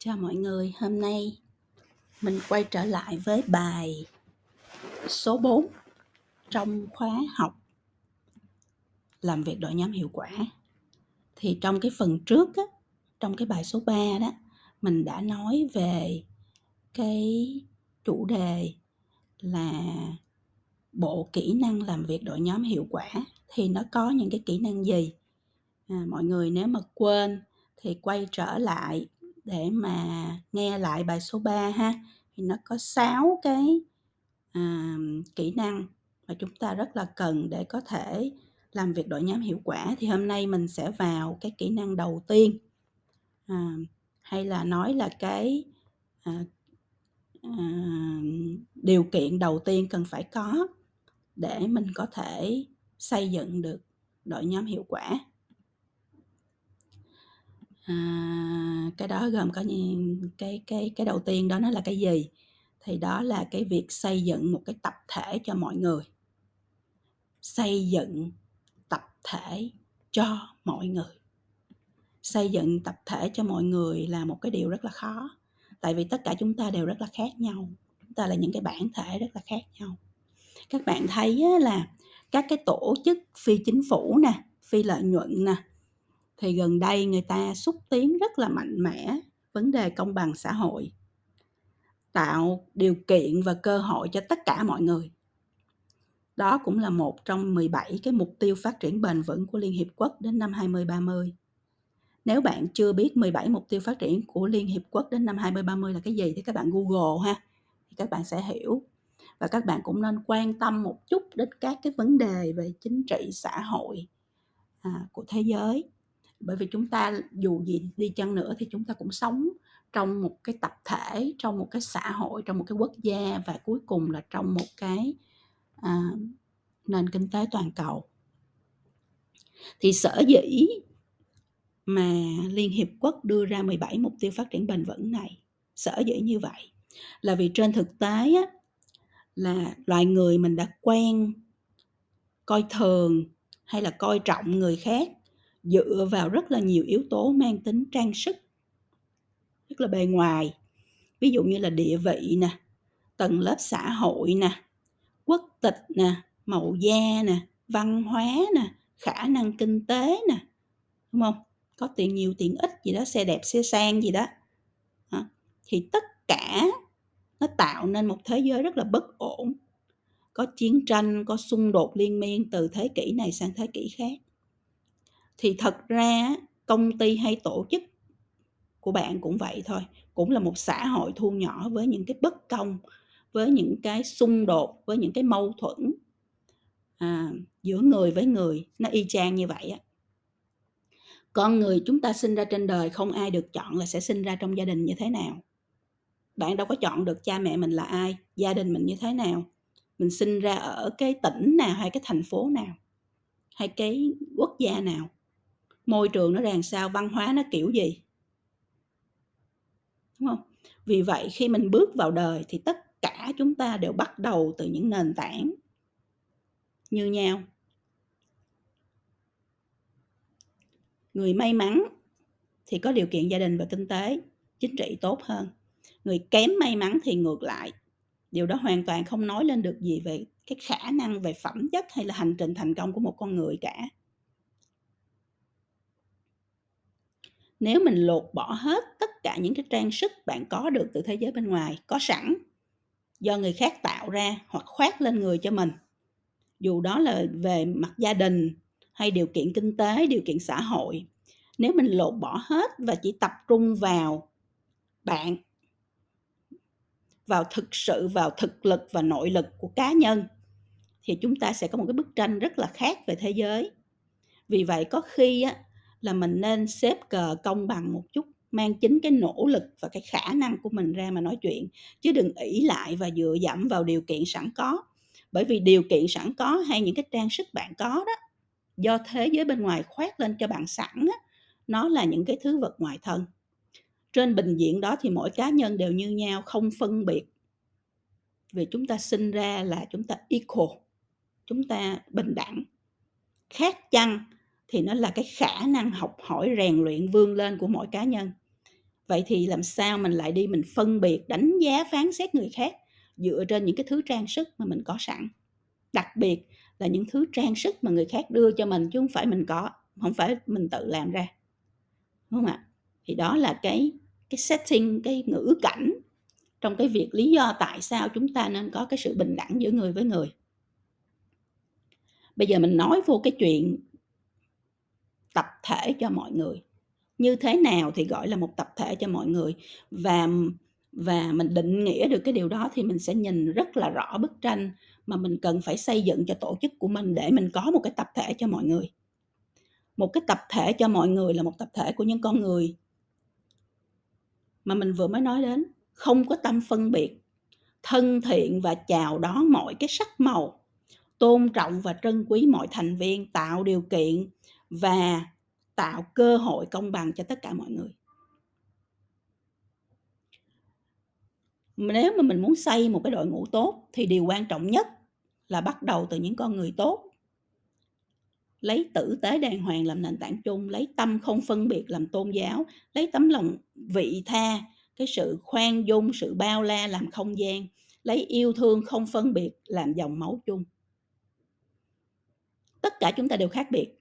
Chào mọi người, hôm nay mình quay trở lại với bài số 4 trong khóa học làm việc đội nhóm hiệu quả. Thì trong cái phần trước á, trong cái bài số 3 đó, mình đã nói về cái chủ đề là bộ kỹ năng làm việc đội nhóm hiệu quả thì nó có những cái kỹ năng gì? À, mọi người nếu mà quên thì quay trở lại để mà nghe lại bài số 3 ha thì nó có 6 cái à, kỹ năng mà chúng ta rất là cần để có thể làm việc đội nhóm hiệu quả. Thì hôm nay mình sẽ vào cái kỹ năng đầu tiên à, hay là nói là cái à, à, điều kiện đầu tiên cần phải có để mình có thể xây dựng được đội nhóm hiệu quả à, cái đó gồm có những cái cái cái đầu tiên đó nó là cái gì? Thì đó là cái việc xây dựng một cái tập thể cho mọi người. Xây dựng tập thể cho mọi người. Xây dựng tập thể cho mọi người là một cái điều rất là khó tại vì tất cả chúng ta đều rất là khác nhau. Chúng ta là những cái bản thể rất là khác nhau. Các bạn thấy là các cái tổ chức phi chính phủ nè phi lợi nhuận nè thì gần đây người ta xúc tiến rất là mạnh mẽ vấn đề công bằng xã hội tạo điều kiện và cơ hội cho tất cả mọi người đó cũng là một trong 17 cái mục tiêu phát triển bền vững của Liên Hiệp Quốc đến năm 2030. Nếu bạn chưa biết 17 mục tiêu phát triển của Liên Hiệp Quốc đến năm 2030 là cái gì thì các bạn Google ha, thì các bạn sẽ hiểu. Và các bạn cũng nên quan tâm một chút đến các cái vấn đề về chính trị xã hội à, của thế giới bởi vì chúng ta dù gì đi chăng nữa thì chúng ta cũng sống trong một cái tập thể trong một cái xã hội trong một cái quốc gia và cuối cùng là trong một cái à, nền kinh tế toàn cầu. Thì sở dĩ mà Liên Hiệp Quốc đưa ra 17 mục tiêu phát triển bền vững này sở dĩ như vậy là vì trên thực tế á, là loài người mình đã quen coi thường hay là coi trọng người khác dựa vào rất là nhiều yếu tố mang tính trang sức rất là bề ngoài. Ví dụ như là địa vị nè tầng lớp xã hội nè quốc tịch nè màu da nè văn hóa nè khả năng kinh tế nè đúng không? Có tiền nhiều tiền ít gì đó xe đẹp xe sang gì đó, đó. thì tất cả nó tạo nên một thế giới rất là bất ổn. Có chiến tranh có xung đột liên miên từ thế kỷ này sang thế kỷ khác thì thật ra công ty hay tổ chức của bạn cũng vậy thôi cũng là một xã hội thu nhỏ với những cái bất công với những cái xung đột với những cái mâu thuẫn à, giữa người với người nó y chang như vậy á. Con người chúng ta sinh ra trên đời không ai được chọn là sẽ sinh ra trong gia đình như thế nào. Bạn đâu có chọn được cha mẹ mình là ai gia đình mình như thế nào mình sinh ra ở cái tỉnh nào hay cái thành phố nào hay cái quốc gia nào môi trường nó ràng sao, văn hóa nó kiểu gì. Đúng không? Vì vậy khi mình bước vào đời thì tất cả chúng ta đều bắt đầu từ những nền tảng như nhau. Người may mắn thì có điều kiện gia đình và kinh tế, chính trị tốt hơn. Người kém may mắn thì ngược lại. Điều đó hoàn toàn không nói lên được gì về cái khả năng về phẩm chất hay là hành trình thành công của một con người cả. Nếu mình lột bỏ hết tất cả những cái trang sức bạn có được từ thế giới bên ngoài có sẵn do người khác tạo ra hoặc khoác lên người cho mình dù đó là về mặt gia đình hay điều kiện kinh tế điều kiện xã hội nếu mình lột bỏ hết và chỉ tập trung vào bạn vào thực sự vào thực lực và nội lực của cá nhân thì chúng ta sẽ có một cái bức tranh rất là khác về thế giới. Vì vậy có khi á, là mình nên xếp cờ công bằng một chút mang chính cái nỗ lực và cái khả năng của mình ra mà nói chuyện chứ đừng ỷ lại và dựa dẫm vào điều kiện sẵn có. Bởi vì điều kiện sẵn có hay những cái trang sức bạn có đó do thế giới bên ngoài khoét lên cho bạn sẵn á, nó là những cái thứ vật ngoài thân. Trên bình diện đó thì mỗi cá nhân đều như nhau không phân biệt. Vì chúng ta sinh ra là chúng ta equal chúng ta bình đẳng khác chăng thì nó là cái khả năng học hỏi, rèn luyện vươn lên của mỗi cá nhân. Vậy thì làm sao mình lại đi mình phân biệt, đánh giá, phán xét người khác dựa trên những cái thứ trang sức mà mình có sẵn? Đặc biệt là những thứ trang sức mà người khác đưa cho mình chứ không phải mình có, không phải mình tự làm ra. Đúng không ạ? Thì đó là cái cái setting, cái ngữ cảnh trong cái việc lý do tại sao chúng ta nên có cái sự bình đẳng giữa người với người. Bây giờ mình nói vô cái chuyện tập thể cho mọi người. Như thế nào thì gọi là một tập thể cho mọi người. Và và mình định nghĩa được cái điều đó thì mình sẽ nhìn rất là rõ bức tranh mà mình cần phải xây dựng cho tổ chức của mình để mình có một cái tập thể cho mọi người. Một cái tập thể cho mọi người là một tập thể của những con người. Mà mình vừa mới nói đến, không có tâm phân biệt, thân thiện và chào đón mọi cái sắc màu, tôn trọng và trân quý mọi thành viên, tạo điều kiện và tạo cơ hội công bằng cho tất cả mọi người. Nếu mà mình muốn xây một cái đội ngũ tốt thì điều quan trọng nhất là bắt đầu từ những con người tốt. Lấy tử tế đàng hoàng làm nền tảng chung, lấy tâm không phân biệt làm tôn giáo, lấy tấm lòng vị tha, cái sự khoan dung, sự bao la làm không gian, lấy yêu thương không phân biệt làm dòng máu chung. Tất cả chúng ta đều khác biệt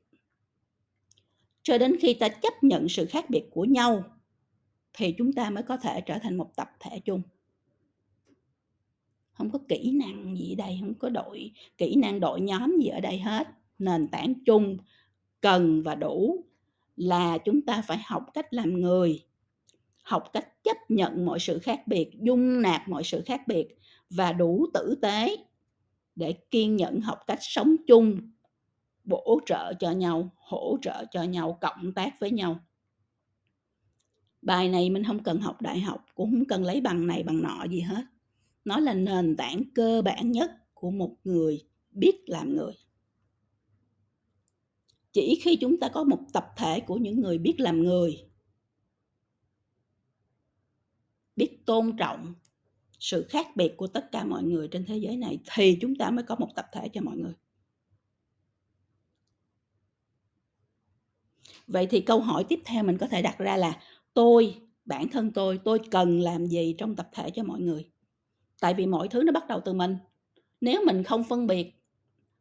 cho đến khi ta chấp nhận sự khác biệt của nhau, thì chúng ta mới có thể trở thành một tập thể chung. Không có kỹ năng gì ở đây, không có đội, kỹ năng đội nhóm gì ở đây hết. Nền tảng chung cần và đủ là chúng ta phải học cách làm người, học cách chấp nhận mọi sự khác biệt, dung nạp mọi sự khác biệt và đủ tử tế để kiên nhẫn học cách sống chung bổ trợ cho nhau, hỗ trợ cho nhau, cộng tác với nhau. Bài này mình không cần học đại học, cũng không cần lấy bằng này bằng nọ gì hết. Nó là nền tảng cơ bản nhất của một người biết làm người. Chỉ khi chúng ta có một tập thể của những người biết làm người, biết tôn trọng sự khác biệt của tất cả mọi người trên thế giới này, thì chúng ta mới có một tập thể cho mọi người. Vậy thì câu hỏi tiếp theo mình có thể đặt ra là tôi, bản thân tôi tôi cần làm gì trong tập thể cho mọi người? Tại vì mọi thứ nó bắt đầu từ mình. Nếu mình không phân biệt,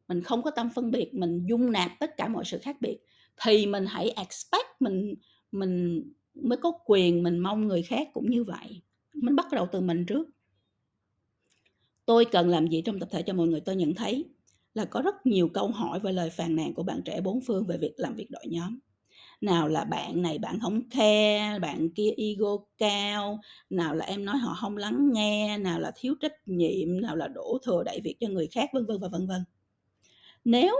mình không có tâm phân biệt, mình dung nạp tất cả mọi sự khác biệt, thì mình hãy expect mình mình mới có quyền mình mong người khác cũng như vậy. Mình bắt đầu từ mình trước. Tôi cần làm gì trong tập thể cho mọi người? Tôi nhận thấy là có rất nhiều câu hỏi và lời phàn nàn của bạn trẻ bốn phương về việc làm việc đội nhóm nào là bạn này bạn không khe bạn kia ego cao, nào là em nói họ không lắng nghe, nào là thiếu trách nhiệm, nào là đổ thừa đẩy việc cho người khác, vân vân và vân vân. Nếu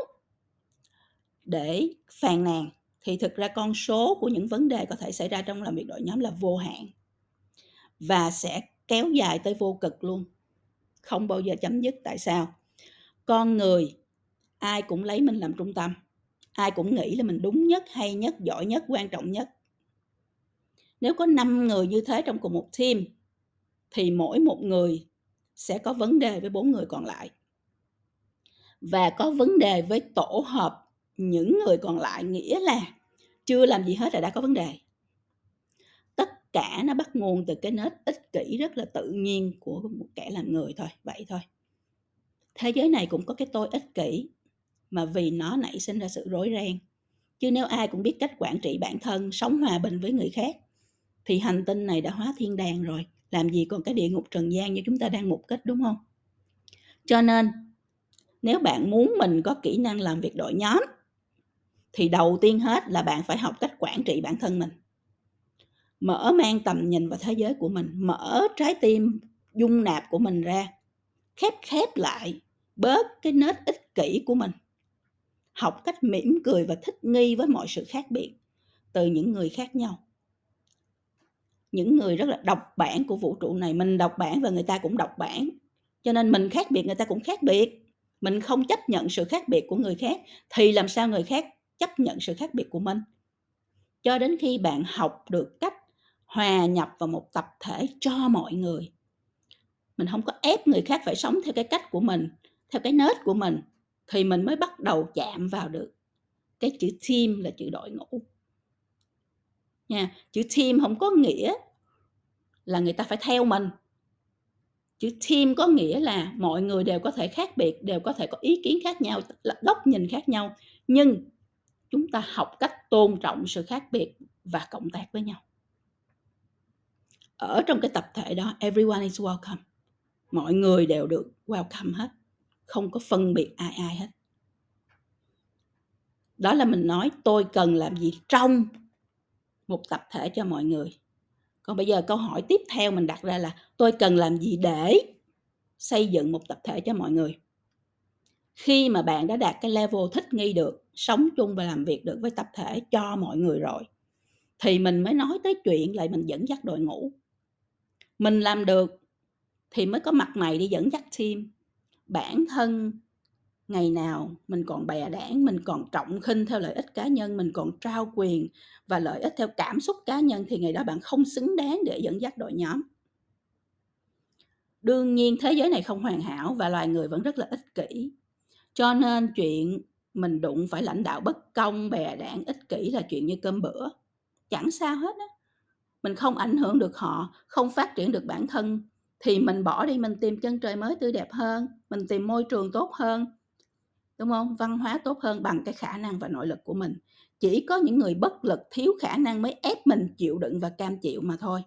để phàn nàn thì thực ra con số của những vấn đề có thể xảy ra trong làm việc đội nhóm là vô hạn và sẽ kéo dài tới vô cực luôn, không bao giờ chấm dứt. Tại sao? Con người ai cũng lấy mình làm trung tâm ai cũng nghĩ là mình đúng nhất, hay nhất, giỏi nhất, quan trọng nhất. Nếu có 5 người như thế trong cùng một team, thì mỗi một người sẽ có vấn đề với bốn người còn lại. Và có vấn đề với tổ hợp những người còn lại nghĩa là chưa làm gì hết là đã có vấn đề. Tất cả nó bắt nguồn từ cái nết ích kỷ rất là tự nhiên của một kẻ làm người thôi, vậy thôi. Thế giới này cũng có cái tôi ích kỷ mà vì nó nảy sinh ra sự rối ren. Chứ nếu ai cũng biết cách quản trị bản thân, sống hòa bình với người khác, thì hành tinh này đã hóa thiên đàng rồi. Làm gì còn cái địa ngục trần gian như chúng ta đang mục kích, đúng không? Cho nên, nếu bạn muốn mình có kỹ năng làm việc đội nhóm, thì đầu tiên hết là bạn phải học cách quản trị bản thân mình. Mở mang tầm nhìn vào thế giới của mình, mở trái tim dung nạp của mình ra, khép khép lại bớt cái nết ích kỷ của mình học cách mỉm cười và thích nghi với mọi sự khác biệt từ những người khác nhau. Những người rất là độc bản của vũ trụ này, mình độc bản và người ta cũng độc bản. Cho nên mình khác biệt, người ta cũng khác biệt. Mình không chấp nhận sự khác biệt của người khác thì làm sao người khác chấp nhận sự khác biệt của mình? Cho đến khi bạn học được cách hòa nhập vào một tập thể cho mọi người. Mình không có ép người khác phải sống theo cái cách của mình, theo cái nết của mình thì mình mới bắt đầu chạm vào được cái chữ team là chữ đội ngũ. Nha, chữ team không có nghĩa là người ta phải theo mình. Chữ team có nghĩa là mọi người đều có thể khác biệt, đều có thể có ý kiến khác nhau góc nhìn khác nhau, nhưng chúng ta học cách tôn trọng sự khác biệt và cộng tác với nhau. Ở trong cái tập thể đó, everyone is welcome. Mọi người đều được welcome hết không có phân biệt ai ai hết. Đó là mình nói, tôi cần làm gì trong một tập thể cho mọi người? Còn bây giờ câu hỏi tiếp theo mình đặt ra là, tôi cần làm gì để xây dựng một tập thể cho mọi người? Khi mà bạn đã đạt cái level thích nghi được, sống chung và làm việc được với tập thể cho mọi người rồi, thì mình mới nói tới chuyện lại mình dẫn dắt đội ngũ. Mình làm được thì mới có mặt mày đi dẫn dắt team bản thân ngày nào mình còn bè đảng, mình còn trọng khinh theo lợi ích cá nhân, mình còn trao quyền và lợi ích theo cảm xúc cá nhân thì ngày đó bạn không xứng đáng để dẫn dắt đội nhóm. Đương nhiên thế giới này không hoàn hảo và loài người vẫn rất là ích kỷ, cho nên chuyện mình đụng phải lãnh đạo bất công, bè đảng, ích kỷ là chuyện như cơm bữa. Chẳng sao hết á. Mình không ảnh hưởng được họ, không phát triển được bản thân thì mình bỏ đi, mình tìm chân trời mới tươi đẹp hơn, mình tìm môi trường tốt hơn, đúng không? Văn hóa tốt hơn bằng cái khả năng và nội lực của mình. Chỉ có những người bất lực thiếu khả năng mới ép mình chịu đựng và cam chịu mà thôi.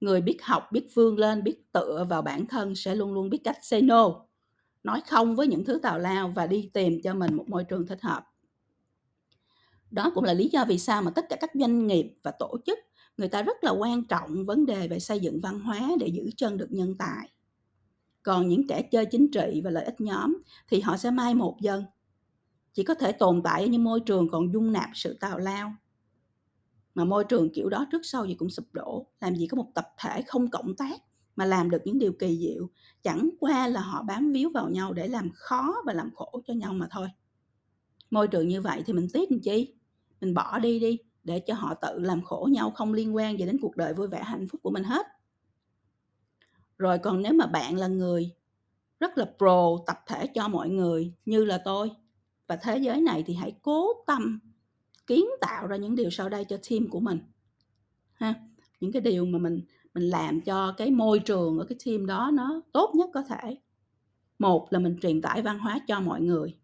Người biết học, biết vươn lên, biết tựa vào bản thân sẽ luôn luôn biết cách say no. Nói không với những thứ tào lao và đi tìm cho mình một môi trường thích hợp. Đó cũng là lý do vì sao mà tất cả các doanh nghiệp và tổ chức người ta rất là quan trọng vấn đề về xây dựng văn hóa để giữ chân được nhân tài. Còn những kẻ chơi chính trị và lợi ích nhóm thì họ sẽ mai một dần. Chỉ có thể tồn tại ở những môi trường còn dung nạp sự tào lao. Mà môi trường kiểu đó trước sau gì cũng sụp đổ, làm gì có một tập thể không cộng tác mà làm được những điều kỳ diệu, chẳng qua là họ bám víu vào nhau để làm khó và làm khổ cho nhau mà thôi. Môi trường như vậy thì mình tiếc làm chi? Mình bỏ đi đi để cho họ tự làm khổ nhau, không liên quan gì đến cuộc đời vui vẻ, hạnh phúc của mình hết. Rồi còn nếu mà bạn là người rất là pro tập thể cho mọi người như là tôi và thế giới này thì hãy cố tâm kiến tạo ra những điều sau đây cho team của mình, ha. Những cái điều mà mình mình làm cho cái môi trường ở cái team đó nó tốt nhất có thể. Một là mình truyền tải văn hóa cho mọi người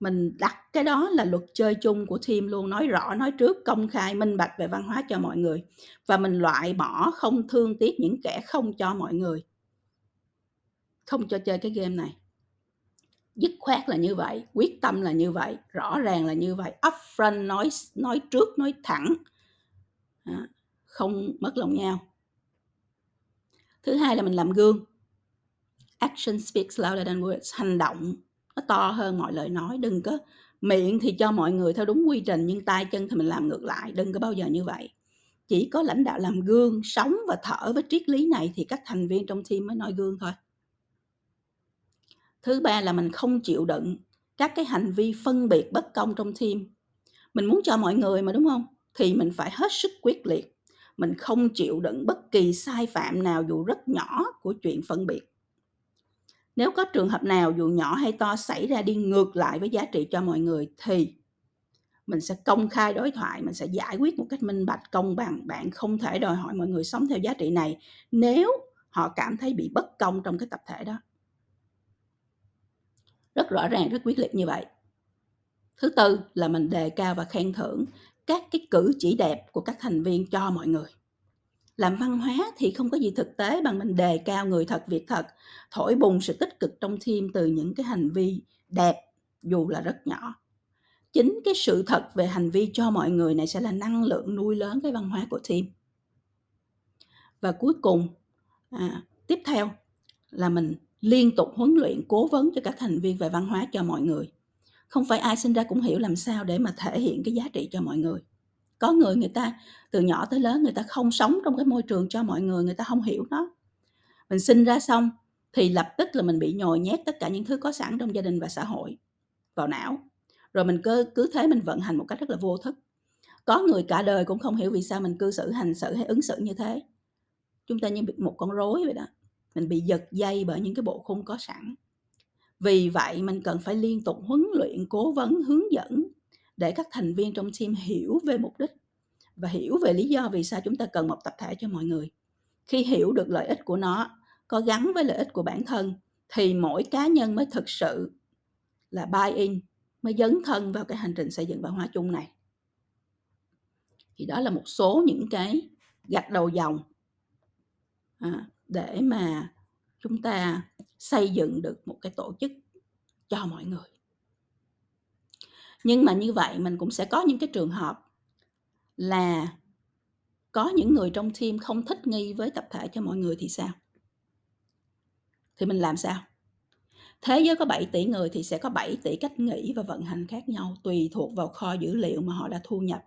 mình đặt cái đó là luật chơi chung của team luôn nói rõ nói trước công khai minh bạch về văn hóa cho mọi người. Và mình loại bỏ không thương tiếc những kẻ không cho mọi người. Không cho chơi cái game này. Dứt khoát là như vậy quyết tâm là như vậy rõ ràng là như vậy upfront nói nói trước nói thẳng. À, không mất lòng nhau. Thứ hai là mình làm gương. Action speaks louder than words hành động nó to hơn mọi lời nói, đừng có miệng thì cho mọi người theo đúng quy trình, nhưng tay chân thì mình làm ngược lại, đừng có bao giờ như vậy. Chỉ có lãnh đạo làm gương, sống và thở với triết lý này thì các thành viên trong team mới noi gương thôi. Thứ ba là mình không chịu đựng các cái hành vi phân biệt bất công trong team. Mình muốn cho mọi người mà, đúng không? Thì mình phải hết sức quyết liệt. Mình không chịu đựng bất kỳ sai phạm nào dù rất nhỏ của chuyện phân biệt nếu có trường hợp nào dù nhỏ hay to xảy ra đi ngược lại với giá trị cho mọi người thì mình sẽ công khai đối thoại, mình sẽ giải quyết một cách minh bạch, công bằng. Bạn không thể đòi hỏi mọi người sống theo giá trị này nếu họ cảm thấy bị bất công trong cái tập thể đó. Rất rõ ràng, rất quyết liệt như vậy. Thứ tư là mình đề cao và khen thưởng các cái cử chỉ đẹp của các thành viên cho mọi người làm văn hóa thì không có gì thực tế bằng mình đề cao người thật việc thật. Thổi bùng sự tích cực trong team từ những cái hành vi đẹp dù là rất nhỏ. Chính cái sự thật về hành vi cho mọi người này sẽ là năng lượng nuôi lớn cái văn hóa của team. Và cuối cùng à, tiếp theo là mình liên tục huấn luyện cố vấn cho các thành viên về văn hóa cho mọi người. Không phải ai sinh ra cũng hiểu làm sao để mà thể hiện cái giá trị cho mọi người có người người ta từ nhỏ tới lớn người ta không sống trong cái môi trường cho mọi người người ta không hiểu nó. Mình sinh ra xong thì lập tức là mình bị nhồi nhét tất cả những thứ có sẵn trong gia đình và xã hội, vào não. Rồi mình cứ cứ thế mình vận hành một cách rất là vô thức. Có người cả đời cũng không hiểu vì sao mình cư xử hành xử hay ứng xử như thế. Chúng ta như một con rối vậy đó. Mình bị giật dây bởi những cái bộ khung có sẵn. Vì vậy mình cần phải liên tục huấn luyện, cố vấn, hướng dẫn để các thành viên trong team hiểu về mục đích và hiểu về lý do vì sao chúng ta cần một tập thể cho mọi người. Khi hiểu được lợi ích của nó có gắn với lợi ích của bản thân thì mỗi cá nhân mới thực sự là buy in mới dấn thân vào cái hành trình xây dựng văn hóa chung này. Thì đó là một số những cái gạch đầu dòng à, để mà chúng ta xây dựng được một cái tổ chức cho mọi người nhưng mà như vậy mình cũng sẽ có những cái trường hợp là có những người trong team không thích nghi với tập thể cho mọi người thì sao? Thì mình làm sao? Thế giới có 7 tỷ người thì sẽ có 7 tỷ cách nghĩ và vận hành khác nhau, tùy thuộc vào kho dữ liệu mà họ đã thu nhập.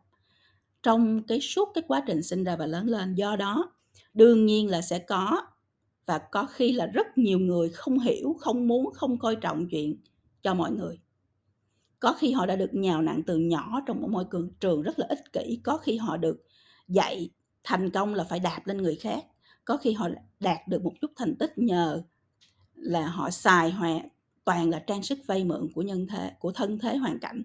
Trong cái suốt cái quá trình sinh ra và lớn lên, do đó đương nhiên là sẽ có và có khi là rất nhiều người không hiểu, không muốn, không coi trọng chuyện cho mọi người có khi họ đã được nhào nặng từ nhỏ trong một môi trường rất là ích kỷ. Có khi họ được dạy thành công là phải đạp lên người khác. Có khi họ đạt được một chút thành tích nhờ là họ xài hòa toàn là trang sức vay mượn của nhân thế của thân thế hoàn cảnh.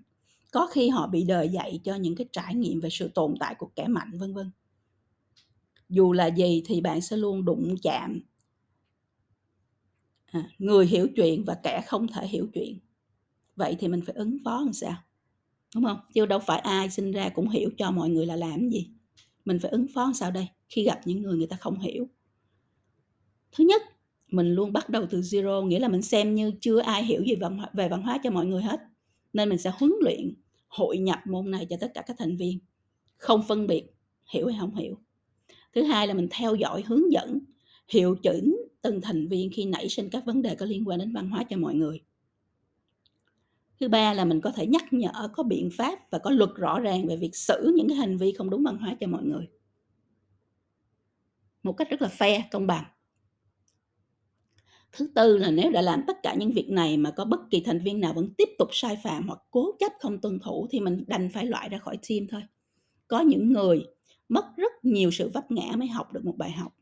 Có khi họ bị đời dạy cho những cái trải nghiệm về sự tồn tại của kẻ mạnh vân vân. Dù là gì thì bạn sẽ luôn đụng chạm à, người hiểu chuyện và kẻ không thể hiểu chuyện vậy thì mình phải ứng phó làm sao? Đúng không? Chứ đâu phải ai sinh ra cũng hiểu cho mọi người là làm gì. Mình phải ứng phó làm sao đây? Khi gặp những người người ta không hiểu. Thứ nhất, mình luôn bắt đầu từ zero, nghĩa là mình xem như chưa ai hiểu gì về văn hóa cho mọi người hết. Nên mình sẽ huấn luyện, hội nhập môn này cho tất cả các thành viên. Không phân biệt, hiểu hay không hiểu. Thứ hai là mình theo dõi, hướng dẫn, hiệu chỉnh từng thành viên khi nảy sinh các vấn đề có liên quan đến văn hóa cho mọi người thứ ba là mình có thể nhắc nhở, có biện pháp và có luật rõ ràng về việc xử những cái hành vi không đúng văn hóa cho mọi người. Một cách rất là fair, công bằng. Thứ tư là nếu đã làm tất cả những việc này mà có bất kỳ thành viên nào vẫn tiếp tục sai phạm hoặc cố chấp không tuân thủ thì mình đành phải loại ra khỏi team thôi. Có những người mất rất nhiều sự vấp ngã mới học được một bài học.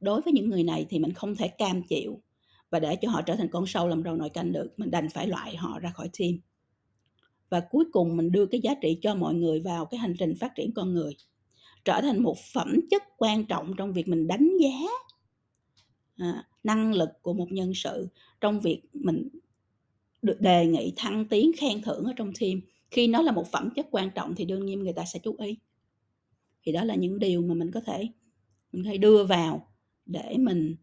Đối với những người này thì mình không thể cam chịu và để cho họ trở thành con sâu làm rau nồi canh được mình đành phải loại họ ra khỏi team. Và cuối cùng mình đưa cái giá trị cho mọi người vào cái hành trình phát triển con người trở thành một phẩm chất quan trọng trong việc mình đánh giá à, năng lực của một nhân sự trong việc mình được đề nghị thăng tiến khen thưởng ở trong team. Khi nó là một phẩm chất quan trọng thì đương nhiên người ta sẽ chú ý. Thì đó là những điều mà mình có thể mình có thể đưa vào để mình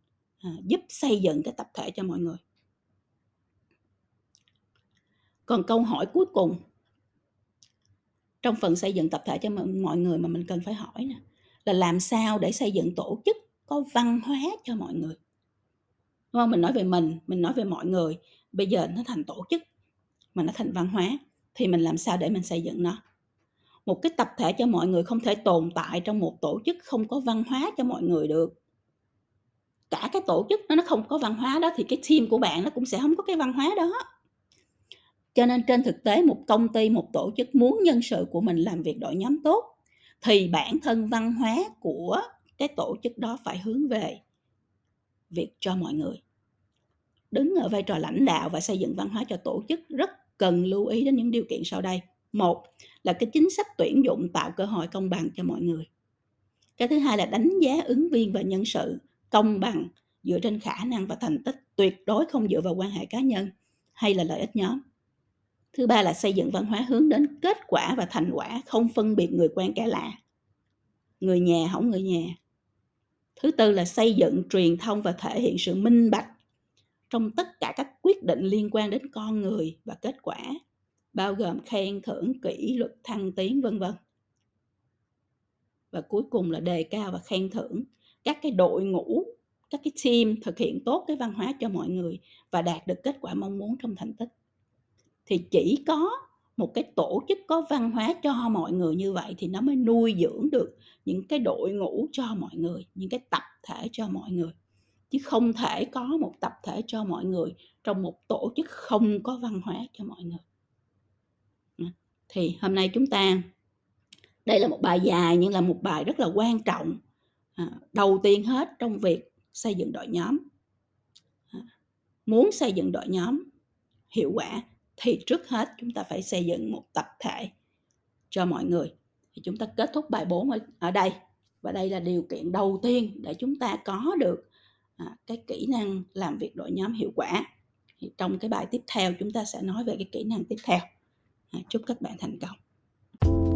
À, giúp xây dựng cái tập thể cho mọi người. Còn câu hỏi cuối cùng, trong phần xây dựng tập thể cho mọi người mà mình cần phải hỏi nè, là làm sao để xây dựng tổ chức có văn hóa cho mọi người? Đúng không? Mình nói về mình mình nói về mọi người, bây giờ nó thành tổ chức mà nó thành văn hóa thì mình làm sao để mình xây dựng nó? Một cái tập thể cho mọi người không thể tồn tại trong một tổ chức không có văn hóa cho mọi người được cả cái tổ chức nó nó không có văn hóa đó, thì cái team của bạn nó cũng sẽ không có cái văn hóa đó. Cho nên trên thực tế một công ty, một tổ chức muốn nhân sự của mình làm việc đội nhóm tốt, thì bản thân văn hóa của cái tổ chức đó phải hướng về việc cho mọi người. Đứng ở vai trò lãnh đạo và xây dựng văn hóa cho tổ chức rất cần lưu ý đến những điều kiện sau đây. Một là cái chính sách tuyển dụng tạo cơ hội công bằng cho mọi người. Cái thứ hai là đánh giá ứng viên và nhân sự công bằng dựa trên khả năng và thành tích tuyệt đối không dựa vào quan hệ cá nhân hay là lợi ích nhóm. Thứ ba là xây dựng văn hóa hướng đến kết quả và thành quả, không phân biệt người quen kẻ lạ. Người nhà không người nhà. Thứ tư là xây dựng truyền thông và thể hiện sự minh bạch trong tất cả các quyết định liên quan đến con người và kết quả, bao gồm khen thưởng, kỷ luật, thăng tiến, vân vân. Và cuối cùng là đề cao và khen thưởng các cái đội ngũ, các cái team thực hiện tốt cái văn hóa cho mọi người và đạt được kết quả mong muốn trong thành tích. Thì chỉ có một cái tổ chức có văn hóa cho mọi người như vậy thì nó mới nuôi dưỡng được những cái đội ngũ cho mọi người, những cái tập thể cho mọi người. Chứ không thể có một tập thể cho mọi người trong một tổ chức không có văn hóa cho mọi người. Ừ, thì hôm nay chúng ta, đây là một bài dài nhưng là một bài rất là quan trọng. À, đầu tiên hết trong việc xây dựng đội nhóm. À, muốn xây dựng đội nhóm hiệu quả thì trước hết chúng ta phải xây dựng một tập thể cho mọi người. Thì chúng ta kết thúc bài 4 ở, đây. Và đây là điều kiện đầu tiên để chúng ta có được à, cái kỹ năng làm việc đội nhóm hiệu quả. Thì trong cái bài tiếp theo chúng ta sẽ nói về cái kỹ năng tiếp theo. Chúc các bạn thành công.